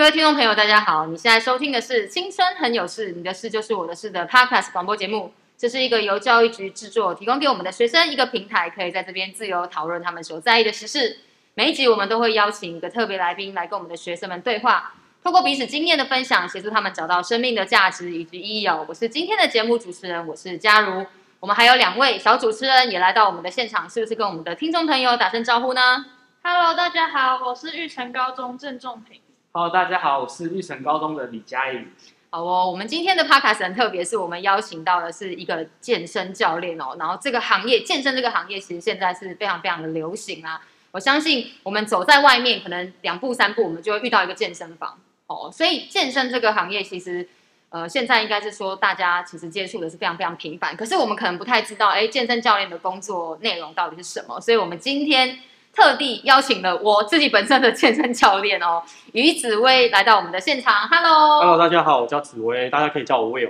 各位听众朋友，大家好！你现在收听的是《青春很有事》，你的事就是我的事的 Podcast 广播节目。这是一个由教育局制作，提供给我们的学生一个平台，可以在这边自由讨论他们所在意的时事。每一集我们都会邀请一个特别来宾来跟我们的学生们对话，透过彼此经验的分享，协助他们找到生命的价值以及意义哦。我是今天的节目主持人，我是佳如。我们还有两位小主持人也来到我们的现场，是不是跟我们的听众朋友打声招呼呢？Hello，大家好，我是玉成高中郑仲平。好大家好，我是玉成高中的李佳颖。好哦，我们今天的 Podcast 很特别，是我们邀请到的是一个健身教练哦。然后这个行业，健身这个行业，其实现在是非常非常的流行啊。我相信我们走在外面，可能两步三步，我们就会遇到一个健身房哦。所以健身这个行业，其实呃，现在应该是说大家其实接触的是非常非常频繁。可是我们可能不太知道，哎，健身教练的工作内容到底是什么？所以我们今天。特地邀请了我自己本身的健身教练哦，于紫薇来到我们的现场。Hello，Hello，大家好，我叫紫薇，大家可以叫我 Will。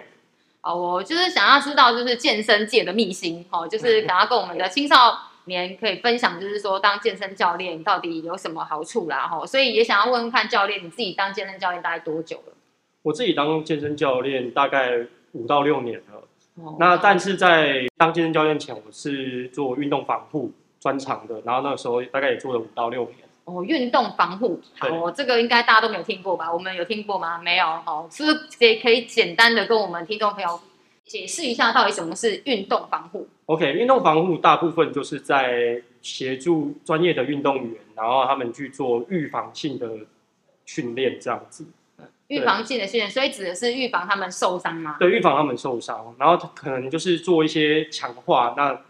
哦，我就是想要知道，就是健身界的秘辛哦，就是想要跟我们的青少年可以分享，就是说当健身教练到底有什么好处啦，哈，所以也想要问问看教练，你自己当健身教练大概多久了？我自己当健身教练大概五到六年了。哦，那但是在当健身教练前，我是做运动防护。专长的，然后那个时候大概也做了五到六年。哦，运动防护，好，这个应该大家都没有听过吧？我们有听过吗？没有，好，是不是也可以简单的跟我们听众朋友解释一下，到底什么是运动防护？OK，运动防护大部分就是在协助专业的运动员，然后他们去做预防性的训练，这样子。预防性的训练，所以指的是预防他们受伤吗？对，预防他们受伤，然后可能就是做一些强化那。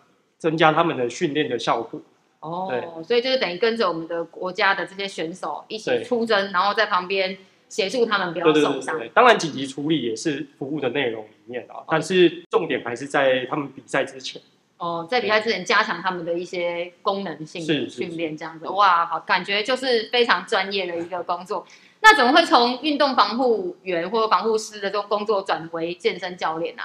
增加他们的训练的效果哦，所以就是等于跟着我们的国家的这些选手一起出征，然后在旁边协助他们不要受伤。对对对对，当然紧急处理也是服务的内容里面啊，但是重点还是在他们比赛之前。哦，在比赛之前加强他们的一些功能性的训练，这样子哇，好，感觉就是非常专业的一个工作。那怎么会从运动防护员或者防护师的这种工作转为健身教练呢？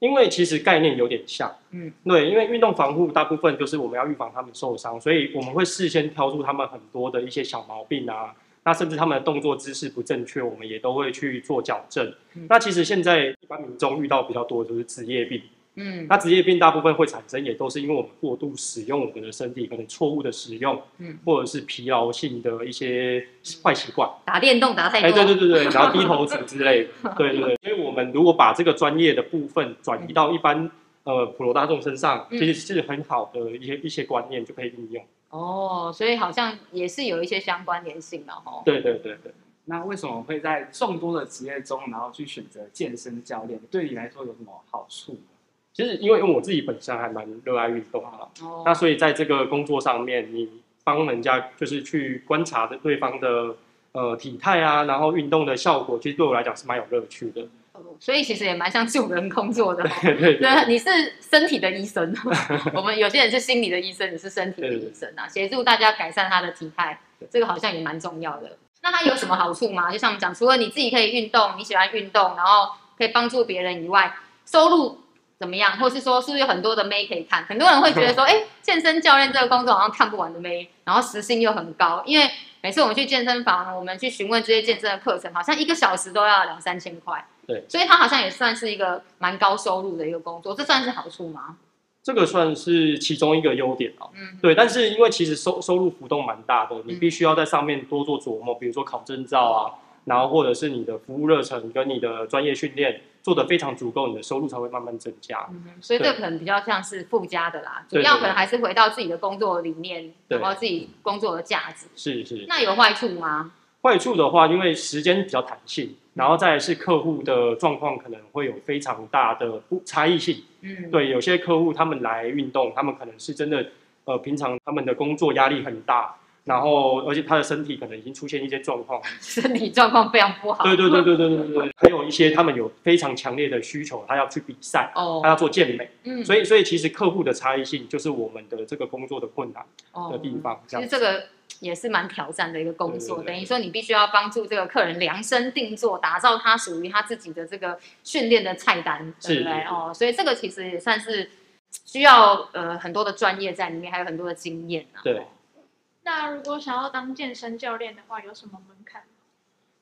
因为其实概念有点像，嗯，对，因为运动防护大部分就是我们要预防他们受伤，所以我们会事先挑出他们很多的一些小毛病啊，那甚至他们的动作姿势不正确，我们也都会去做矫正。嗯，那其实现在一般民众遇到比较多的就是职业病。嗯，那职业病大部分会产生，也都是因为我们过度使用我们的身体，可能错误的使用，嗯，或者是疲劳性的一些坏习惯，打电动打太多，哎，对对对对，然后低头 族之类的，对对对。所以我们如果把这个专业的部分转移到一般、嗯、呃普罗大众身上，其实是很好的一些一些观念就可以应用。哦，所以好像也是有一些相关联性的哦。对对对对。那为什么会在众多的职业中，然后去选择健身教练？对你来说有什么好处？其实，因为我自己本身还蛮热爱运动的，oh. 那所以在这个工作上面，你帮人家就是去观察的对方的呃体态啊，然后运动的效果，其实对我来讲是蛮有乐趣的。Oh. 所以其实也蛮像助人工作的。对 对对，对，你是身体的医生，我们有些人是心理的医生，你是身体的医生啊，协助大家改善他的体态，这个好像也蛮重要的。那它有什么好处吗？就像我们讲，除了你自己可以运动，你喜欢运动，然后可以帮助别人以外，收入。怎么样？或是说，是不是有很多的妹可以看？很多人会觉得说，哎，健身教练这个工作好像看不完的妹，然后时薪又很高。因为每次我们去健身房，我们去询问这些健身的课程，好像一个小时都要两三千块。对，所以它好像也算是一个蛮高收入的一个工作。这算是好处吗？这个算是其中一个优点哦。嗯，对。但是因为其实收收入浮动蛮大的，你必须要在上面多做琢磨，比如说考证照啊。然后或者是你的服务热忱跟你的专业训练做得非常足够，你的收入才会慢慢增加。嗯，所以这可能比较像是附加的啦，主要可能还是回到自己的工作理念，然后自己工作的价值。是是。那有坏处吗？坏处的话，因为时间比较弹性，然后再来是客户的状况可能会有非常大的不差异性。嗯，对，有些客户他们来运动，他们可能是真的，呃，平常他们的工作压力很大。然后，而且他的身体可能已经出现一些状况，身体状况非常不好。对对对对对对对，还有一些他们有非常强烈的需求，他要去比赛，哦，他要做健美，嗯，所以所以其实客户的差异性就是我们的这个工作的困难的地方。其实这个也是蛮挑战的一个工作，等于说你必须要帮助这个客人量身定做，打造他属于他自己的这个训练的菜单，对不对？哦，所以这个其实也算是需要呃很多的专业在里面，还有很多的经验啊。对。那如果想要当健身教练的话，有什么门槛？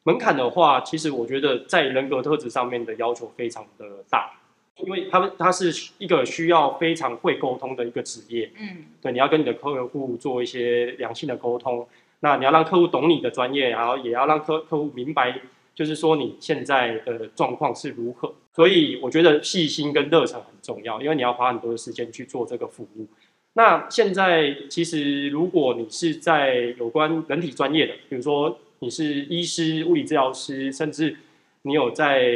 门槛的话，其实我觉得在人格特质上面的要求非常的大，因为他们他是一个需要非常会沟通的一个职业。嗯，对，你要跟你的客户做一些良性的沟通，那你要让客户懂你的专业，然后也要让客客户明白，就是说你现在的状况是如何。所以我觉得细心跟热忱很重要，因为你要花很多的时间去做这个服务。那现在其实如果你是在有关人体专业的，比如说。你是医师、物理治疗师，甚至你有在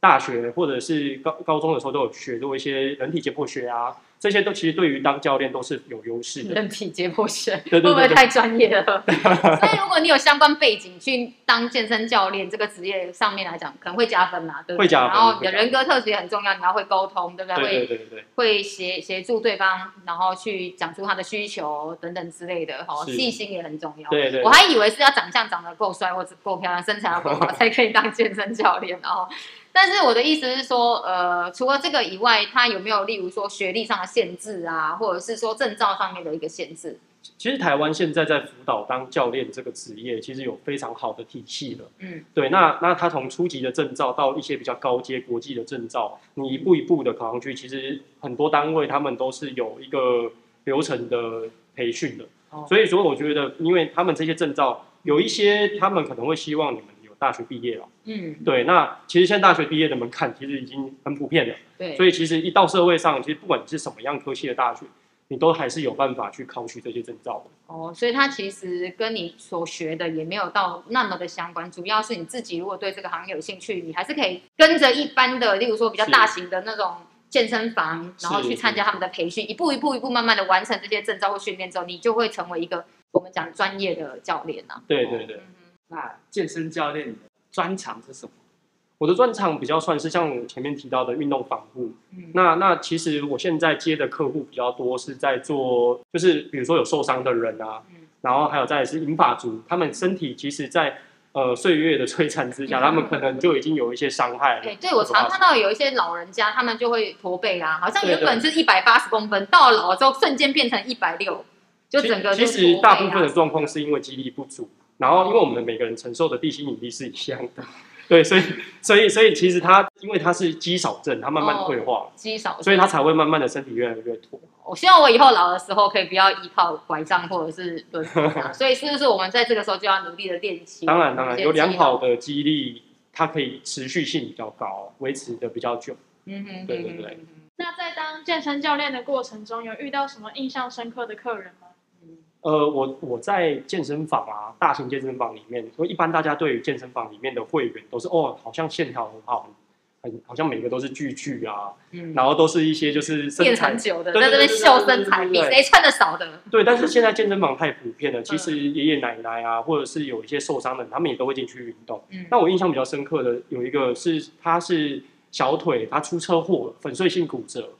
大学或者是高高中的时候都有学过一些人体解剖学啊。这些都其实对于当教练都是有优势的。人体解剖学对对对对，会不会太专业了？所以如果你有相关背景去当健身教练，这个职业上面来讲可能会加分嘛，对不对？会加分。然后你的人格特质也很重要，你要会沟通，对不对？对对对对，对会协协助对方，然后去讲出他的需求等等之类的。好，细心也很重要。对，对对。我还以为是要长相长得够帅或者够漂亮，身材要够好 才可以当健身教练，然后。但是我的意思是说，呃，除了这个以外，他有没有例如说学历上的限制啊，或者是说证照上面的一个限制？其实台湾现在在辅导当教练这个职业，其实有非常好的体系了。嗯，对，那那他从初级的证照到一些比较高阶国际的证照，你一步一步的考上去，其实很多单位他们都是有一个流程的培训的。哦，所以说我觉得，因为他们这些证照有一些，他们可能会希望你们。大学毕业了，嗯，对，那其实现在大学毕业的门槛其实已经很普遍了，对，所以其实一到社会上，其实不管你是什么样科系的大学，你都还是有办法去考取这些证照的。哦，所以它其实跟你所学的也没有到那么的相关，主要是你自己如果对这个行业有兴趣，你还是可以跟着一般的，例如说比较大型的那种健身房，然后去参加他们的培训，一步一步一步慢慢的完成这些证照或训练之后，你就会成为一个我们讲专业的教练啊。对对对。嗯那健身教练的专长是什么？我的专长比较算是像我前面提到的运动防护。嗯，那那其实我现在接的客户比较多是在做，就是比如说有受伤的人啊，嗯，然后还有再是银发族，他们身体其实在呃岁月的摧残之下，嗯，他们可能就已经有一些伤害了。对，对我常看到有一些老人家，他们就会驼背啊，好像原本是一百八十公分，到了老了之后瞬间变成一百六，就整个就其实大部分的状况是因为肌力不足。然后，因为我们每个人承受的地心引力是一样的，对，所以，所以，所以，其实他因为他是肌少症，他慢慢退化，肌少，所以他才会慢慢的身体越来越脱。我希望我以后老的时候可以不要依靠拐杖或者是轮椅，所以是不是我们在这个时候就要努力的练习？当然，当然，有良好的肌力，它可以持续性比较高，维持的比较久。嗯哼，对对对。那在当健身教练的过程中，有遇到什么印象深刻的客人吗？呃，我我在健身房啊，大型健身房里面，所以一般大家对于健身房里面的会员都是哦，好像线条很好，很好像每个都是巨巨啊，嗯，然后都是一些就是身材很久的，在这边秀身材，比谁穿的少的。对，但是现在健身房太普遍了，其实爷爷奶奶啊，或者是有一些受伤的人，他们也都会进去运动。嗯，那我印象比较深刻的有一个是，他是小腿他出车祸，粉碎性骨折，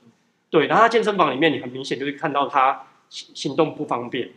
对，然后他健身房里面你很明显就是看到他行行动不方便。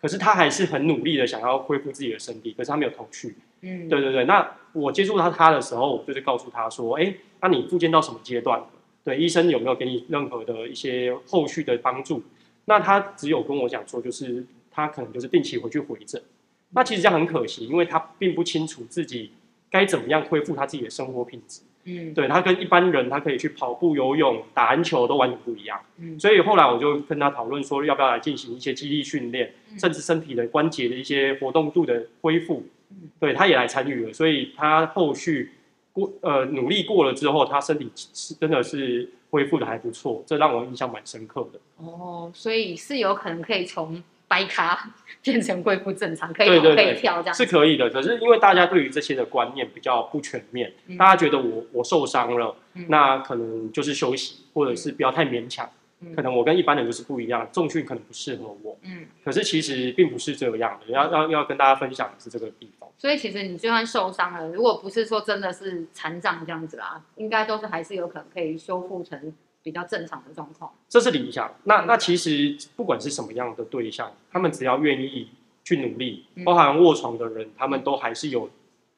可是他还是很努力的想要恢复自己的身体，可是他没有头绪。嗯，对对对。那我接触到他的时候，我就是告诉他说：“哎，那你复健到什么阶段了？对，医生有没有给你任何的一些后续的帮助？”那他只有跟我讲说，就是他可能就是定期回去回诊。那其实这样很可惜，因为他并不清楚自己该怎么样恢复他自己的生活品质。嗯，对，他跟一般人，他可以去跑步、游泳、打篮球都完全不一样。嗯，所以后来我就跟他讨论说，要不要来进行一些肌力训练，嗯，甚至身体的关节的一些活动度的恢复。嗯，对，他也来参与了，所以他后续过呃努力过了之后，他身体是真的是恢复的还不错，这让我印象蛮深刻的。哦，所以是有可能可以从。白咖变成恢复正常，可以跑，对对对，可以跳，这样是可以的。可是因为大家对于这些的观念比较不全面，嗯、大家觉得我我受伤了、嗯，那可能就是休息，或者是不要太勉强、嗯。可能我跟一般人就是不一样，重训可能不适合我。嗯，可是其实并不是这样的，要要要跟大家分享的是这个地方。所以其实你就算受伤了，如果不是说真的是残障这样子啦，应该都是还是有可能可以修复成。比较正常的状况，这是理想。那那其实不管是什么样的对象，他们只要愿意去努力，包含卧床的人，他们都还是有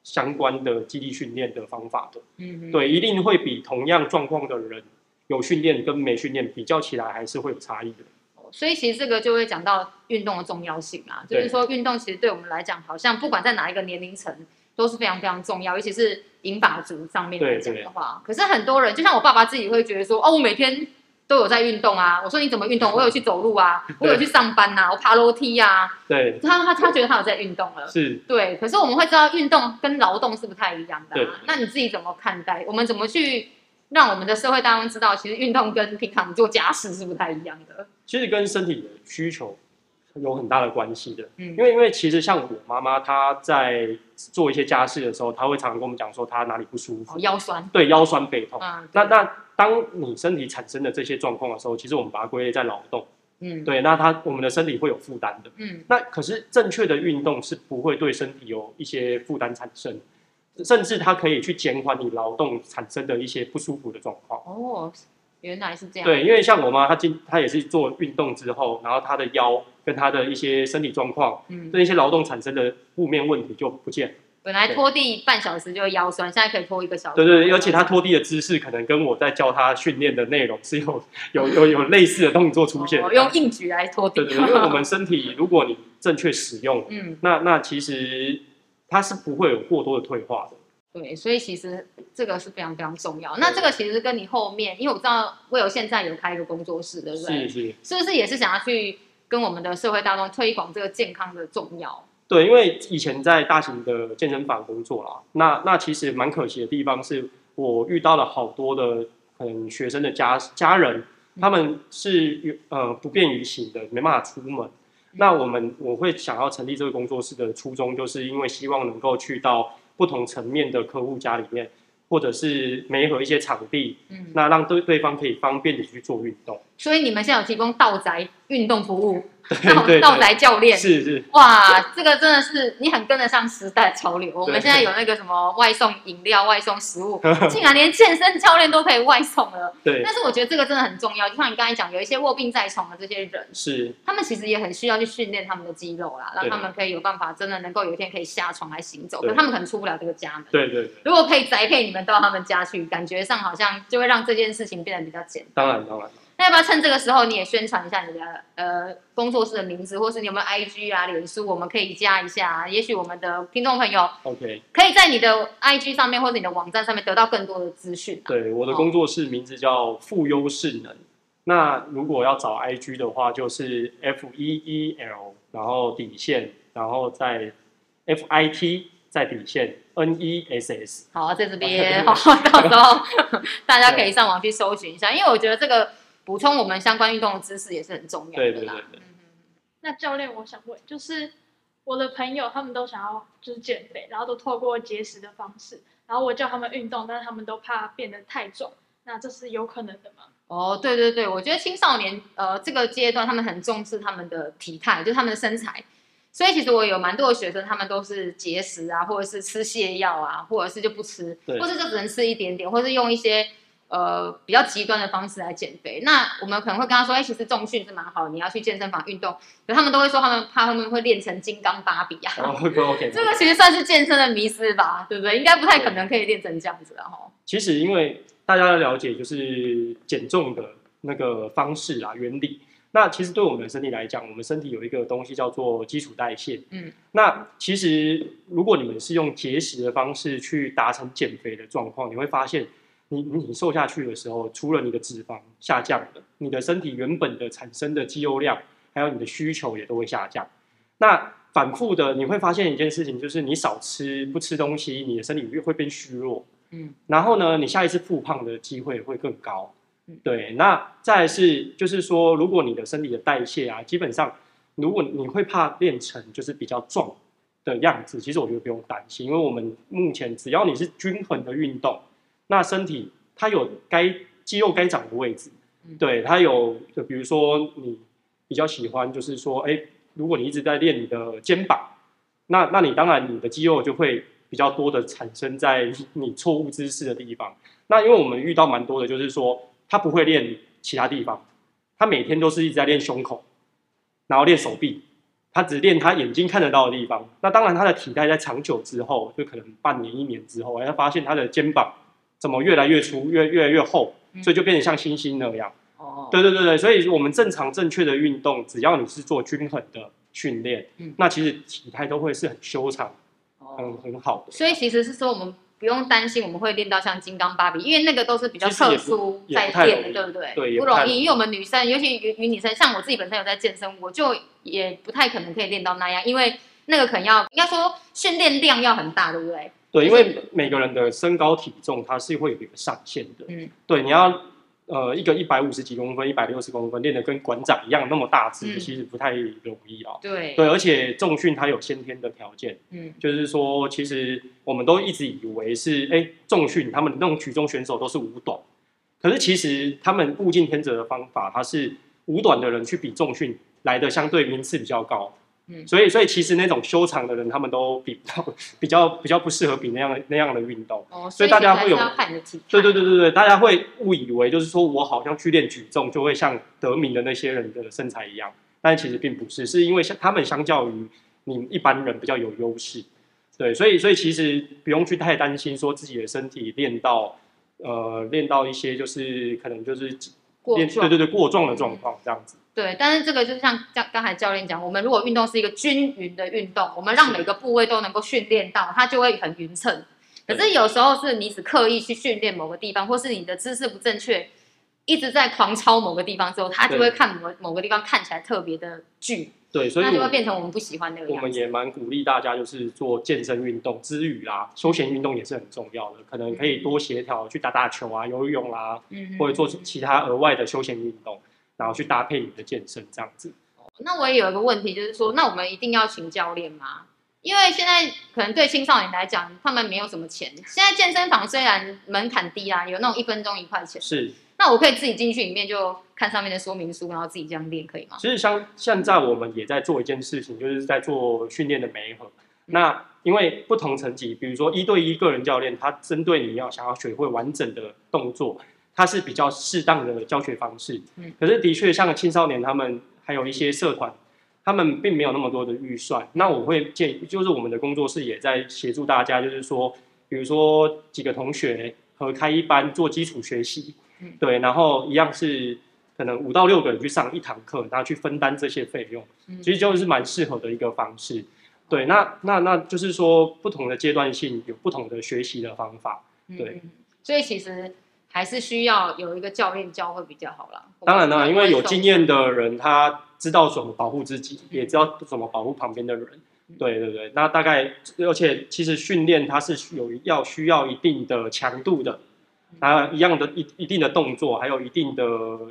相关的基地训练的方法的。嗯，对，一定会比同样状况的人有训练跟没训练比较起来，还是会有差异的。所以其实这个就会讲到运动的重要性啊，就是说运动其实对我们来讲，好像不管在哪一个年龄层，都是非常非常重要，尤其是银发族上面来讲的话。可是很多人，就像我爸爸自己会觉得说，哦，我每天都有在运动啊。我说你怎么运动？我有去走路啊，我有去上班呐，我爬楼梯啊。对，他他他觉得他有在运动了。是，对。可是我们会知道，运动跟劳动是不太一样的。那你自己怎么看待？我们怎么去让我们的社会大众知道，其实运动跟平常做家事是不太一样的？其实跟身体的需求。有很大的关系的，嗯，因为因为其实像我妈妈，她在做一些家事的时候，她会常常跟我们讲说她哪里不舒服，哦、腰酸，对，腰酸背痛。嗯、那那当你身体产生的这些状况的时候，其实我们把它归类在劳动，嗯，对，那它我们的身体会有负担的，嗯，那可是正确的运动是不会对身体有一些负担产生，甚至它可以去减缓你劳动产生的一些不舒服的状况。哦。原来是这样。对，因为像我妈，她今她也是做运动之后，然后她的腰跟她的一些身体状况，嗯，对一些劳动产生的负面问题就不见。本来拖地半小时就腰酸，现在可以拖一个小时。对对对，而且她拖地的姿势可能跟我在教她训练的内容是有有有有类似的动作出现。我用硬举来拖地。对对，因为我们身体如果你正确使用，嗯，那那其实它是不会有过多的退化的。对，所以其实这个是非常非常重要。那这个其实跟你后面，因为我知道 Will 现在有开一个工作室，对不对？是是。是不是也是想要去跟我们的社会大众推广这个健康的重要？对，因为以前在大型的健身房工作啦，那那其实蛮可惜的地方是，我遇到了好多的嗯学生的家家人，他们是呃不便于行的，没办法出门。那我们我会想要成立这个工作室的初衷，就是因为希望能够去到。不同层面的客户家里面，或者是媒合一些场地，嗯，那让对对方可以方便的去做运动。所以你们现在有提供道宅运动服务。对道宅教练是是哇，这个真的是你很跟得上时代潮流。我们现在有那个什么外送饮料、外送食物，竟然连健身教练都可以外送了。对，但是我觉得这个真的很重要。就像你刚才讲，有一些卧病在床的这些人，是他们其实也很需要去训练他们的肌肉啦，让他们可以有办法真的能够有一天可以下床来行走。可是他们可能出不了这个家门。对对。如果可以宅配你们到他们家去，感觉上好像就会让这件事情变得比较简单。当然当然。那要不要趁这个时候你也宣传一下你的呃工作室的名字，或是你有没有 IG 啊、脸书，我们可以加一下。也许我们的听众朋友，OK，可以在你的 IG 上面或者你的网站上面得到更多的资讯。对，我的工作室名字叫富优势能。哦、那如果要找 IG 的话，就是 F E E L，然后底线，然后再 F I T，再底线 N E S S。好，在这边，好，到时候 大家可以上网去搜寻一下，因为我觉得这个。补充我们相关运动的知识也是很重要的。对对对对。那教练，我想问，就是我的朋友他们都想要就是减肥，然后都透过节食的方式，然后我叫他们运动，但是他们都怕变得太重，那这是有可能的吗？哦，对对对，我觉得青少年呃这个阶段他们很重视他们的体态，就是他们的身材，所以其实我有蛮多的学生，他们都是节食啊，或者是吃泻药啊，或者是就不吃，对或者就只能吃一点点，或者是用一些。呃，比较极端的方式来减肥，那我们可能会跟他说，哎、欸，其实重训是蛮好的，你要去健身房运动。可他们都会说，他们怕他们会练成金刚芭比啊。哦、okay，OK，这个其实算是健身的迷思吧，对不对？应该不太可能可以练成这样子的哈。其实，因为大家要了解就是减重的那个方式啊，原理。那其实对我们的身体来讲，我们身体有一个东西叫做基础代谢。嗯。那其实如果你们是用节食的方式去达成减肥的状况，你会发现。你你瘦下去的时候，除了你的脂肪下降了，你的身体原本的产生的肌肉量，还有你的需求也都会下降。那反复的你会发现一件事情，就是你少吃不吃东西，你的身体越会变虚弱。嗯，然后呢，你下一次复胖的机会会更高。对，那再来是就是说，如果你的身体的代谢啊，基本上如果你会怕练成就是比较壮的样子，其实我觉得不用担心，因为我们目前只要你是均衡的运动。那身体它有该肌肉该长的位置，对，它有，就比如说你比较喜欢，就是说，哎，如果你一直在练你的肩膀，那那你当然你的肌肉就会比较多的产生在你错误姿势的地方。那因为我们遇到蛮多的，就是说他不会练其他地方，他每天都是一直在练胸口，然后练手臂，他只练他眼睛看得到的地方。那当然他的体态在长久之后，就可能半年一年之后，他发现他的肩膀。怎么越来越粗，越越来越厚，所以就变得像星星那样。哦、嗯，对对对对，所以我们正常正确的运动，只要你是做均衡的训练，嗯，那其实体态都会是很修长，很很好的。所以其实是说我们不用担心我们会练到像金刚芭比，因为那个都是比较特殊在练的，对不对？对，不容易。因为我们女生，尤其女女生，像我自己本身有在健身，我就也不太可能可以练到那样，因为那个可能要应该说训练量要很大，对不对？对，因为每个人的身高体重它是会有一个上限的。嗯，对，你要。呃，一个一百五十几公分、一百六十公分练得跟馆长一样那么大只，嗯、其实不太容易啊。对对，而且重训它有先天的条件，嗯，就是说，其实我们都一直以为是，哎，重训他们那种举重选手都是五短，可是其实他们物竞天择的方法，它是五短的人去比重训来的相对名次比较高。嗯，所以所以其实那种修长的人，他们都比较 比较比较不适合比那样那样的运动。哦，所以大家会有对对对对对，大家会误以为就是说我好像去练举重就会像得名的那些人的身材一样，但其实并不是，是因为像他们相较于你一般人比较有优势。对，所以所以其实不用去太担心说自己的身体练到呃练到一些就是可能就是练对对对过重的状况这样子。对，但是这个就像像刚才教练讲，我们如果运动是一个均匀的运动，我们让每个部位都能够训练到，它就会很匀称。可是有时候是你只刻意去训练某个地方，或是你的姿势不正确，一直在狂操某个地方之后，它就会看某某个地方看起来特别的巨。对，所以那就会变成我们不喜欢那个样子。我们也蛮鼓励大家，就是做健身运动之余啦，休闲运动也是很重要的，可能可以多协调去打打球啊、游泳啊，嗯，或者做其他额外的休闲运动。然后去搭配你的健身这样子。那我也有一个问题，就是说，那我们一定要请教练吗？因为现在可能对青少年来讲，他们没有什么钱。现在健身房虽然门槛低啊，有那种一分钟一块钱。是。那我可以自己进去里面就看上面的说明书，然后自己这样练，可以吗？其实像现在我们也在做一件事情，就是在做训练的媒合。那因为不同层级，比如说一对一个人教练，他针对你要想要学会完整的动作。它是比较适当的教学方式，嗯，可是的确像青少年他们还有一些社团，他们并没有那么多的预算。那我会建议，就是我们的工作室也在协助大家，就是说，比如说几个同学合开一班做基础学习，嗯，对，然后一样是可能五到六个人去上一堂课，然后去分担这些费用，其实就是蛮适合的一个方式。对，那那那就是说，不同的阶段性有不同的学习的方法，对，所以其实。还是需要有一个教练教会比较好啦。当然啦，因为有经验的人，他知道怎么保护自己，也知道怎么保护旁边的人。对对对，那大概，而且其实训练它是有要需要一定的强度的，啊，一样的一一定的动作，还有一定的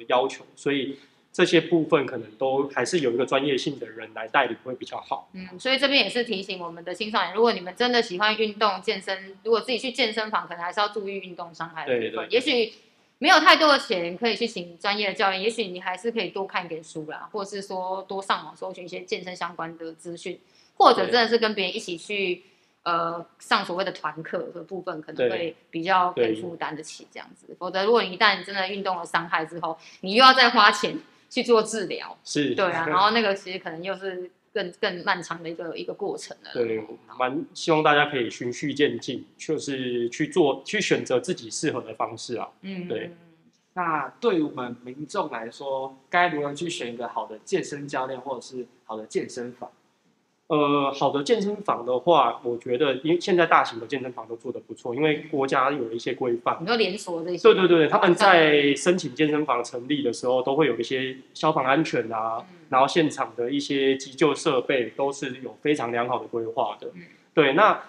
要求，所以。这些部分可能都还是有一个专业性的人来带领会比较好。嗯，所以这边也是提醒我们的青少年，如果你们真的喜欢运动健身，如果自己去健身房，可能还是要注意运动伤害的部分。对对对。也许没有太多的钱可以去请专业的教练，也许你还是可以多看一点书啦，或者是说多上网搜寻一些健身相关的资讯，或者真的是跟别人一起去呃上所谓的团课的部分，可能会比较可以负担得起这样子。否则，如果你一旦真的运动了伤害之后，你又要再花钱。去做治疗是，对啊，然后那个其实可能又是更更漫长的一个一个过程了。对，蛮希望大家可以循序渐进，就是去做，去选择自己适合的方式啊。嗯，对。那对于我们民众来说，该如何去选一个好的健身教练，或者是好的健身房？呃，好的健身房的话，我觉得，因为现在大型的健身房都做得不错，因为国家有一些规范。你说连锁这些？对对对，他们在申请健身房成立的时候，都会有一些消防安全啊，嗯、然后现场的一些急救设备都是有非常良好的规划的。嗯、对，那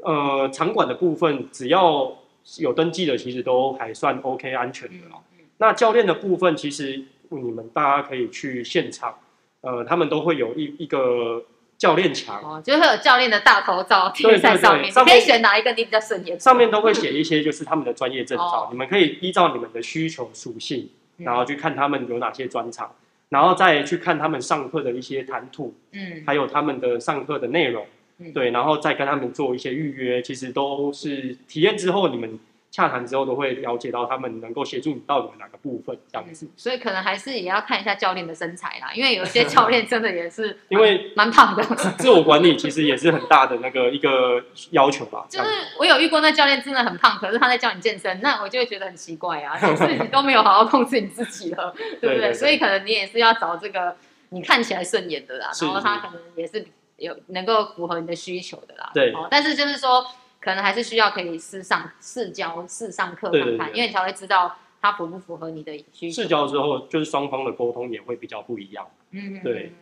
呃，场馆的部分只要有登记的，其实都还算 OK 安全的。嗯、那教练的部分，其实你们大家可以去现场，呃，他们都会有一一个。教练墙。哦，就是会有教练的大头照贴在上面，可以选哪一个你比较顺眼。上面都会写一些就是他们的专业证照，嗯、你们可以依照你们的需求属性，然后去看他们有哪些专长，嗯、然后再去看他们上课的一些谈吐，嗯，还有他们的上课的内容，嗯、对，然后再跟他们做一些预约，其实都是体验之后你们。洽谈之后都会了解到他们能够协助你到你们哪个部分这样子，嗯，所以可能还是也要看一下教练的身材啦，因为有些教练真的也是 因为蛮胖的，自我管理其实也是很大的那个一个要求吧。就是我有遇过那教练真的很胖，可是他在教你健身，那我就会觉得很奇怪啊，就是 你都没有好好控制你自己了，对不对，所以可能你也是要找这个你看起来顺眼的啦，然后他可能也是。有能够符合你的需求的啦。对。哦，但是就是说，可能还是需要可以试上试教试上课看看，对对对，因为你才会知道它符不符合你的需求。试教之后，就是双方的沟通也会比较不一样。嗯，对。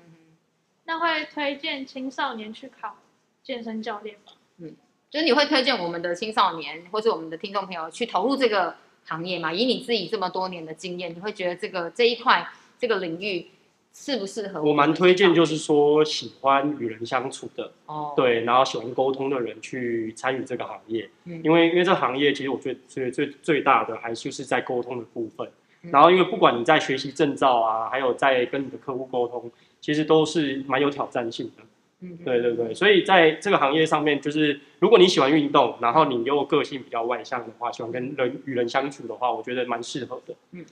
那会推荐青少年去考健身教练吗？嗯，就是你会推荐我们的青少年或是我们的听众朋友去投入这个行业吗？以你自己这么多年的经验，你会觉得这个这一块这个领域适不适合我？我蛮推荐，就是说喜欢与人相处的哦，对，然后喜欢沟通的人去参与这个行业。嗯，因为因为这个行业其实我觉得最最最大的还是就是在沟通的部分。嗯，然后因为不管你在学习证照啊，还有在跟你的客户沟通。其实都是蛮有挑战性的，嗯，对对对，所以在这个行业上面，就是如果你喜欢运动，然后你又个性比较外向的话，喜欢跟人与人相处的话，我觉得蛮适合的。嗯，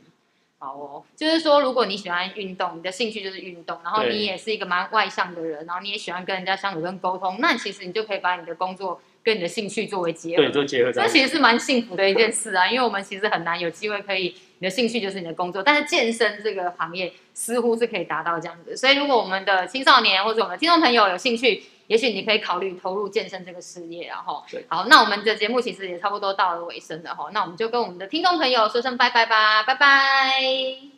好哦，就是说如果你喜欢运动，你的兴趣就是运动，然后你也是一个蛮外向的人，然后你也喜欢跟人家相处跟沟通，那其实你就可以把你的工作跟你的兴趣作为结合，对，做结合在。这其实是蛮幸福的一件事啊，因为我们其实很难有机会可以。你的兴趣就是你的工作，但是健身这个行业似乎是可以达到这样子，所以如果我们的青少年或者我们的听众朋友有兴趣，也许你可以考虑投入健身这个事业，然后，好，那我们的节目其实也差不多到了尾声了哈，那我们就跟我们的听众朋友说声拜拜吧，拜拜。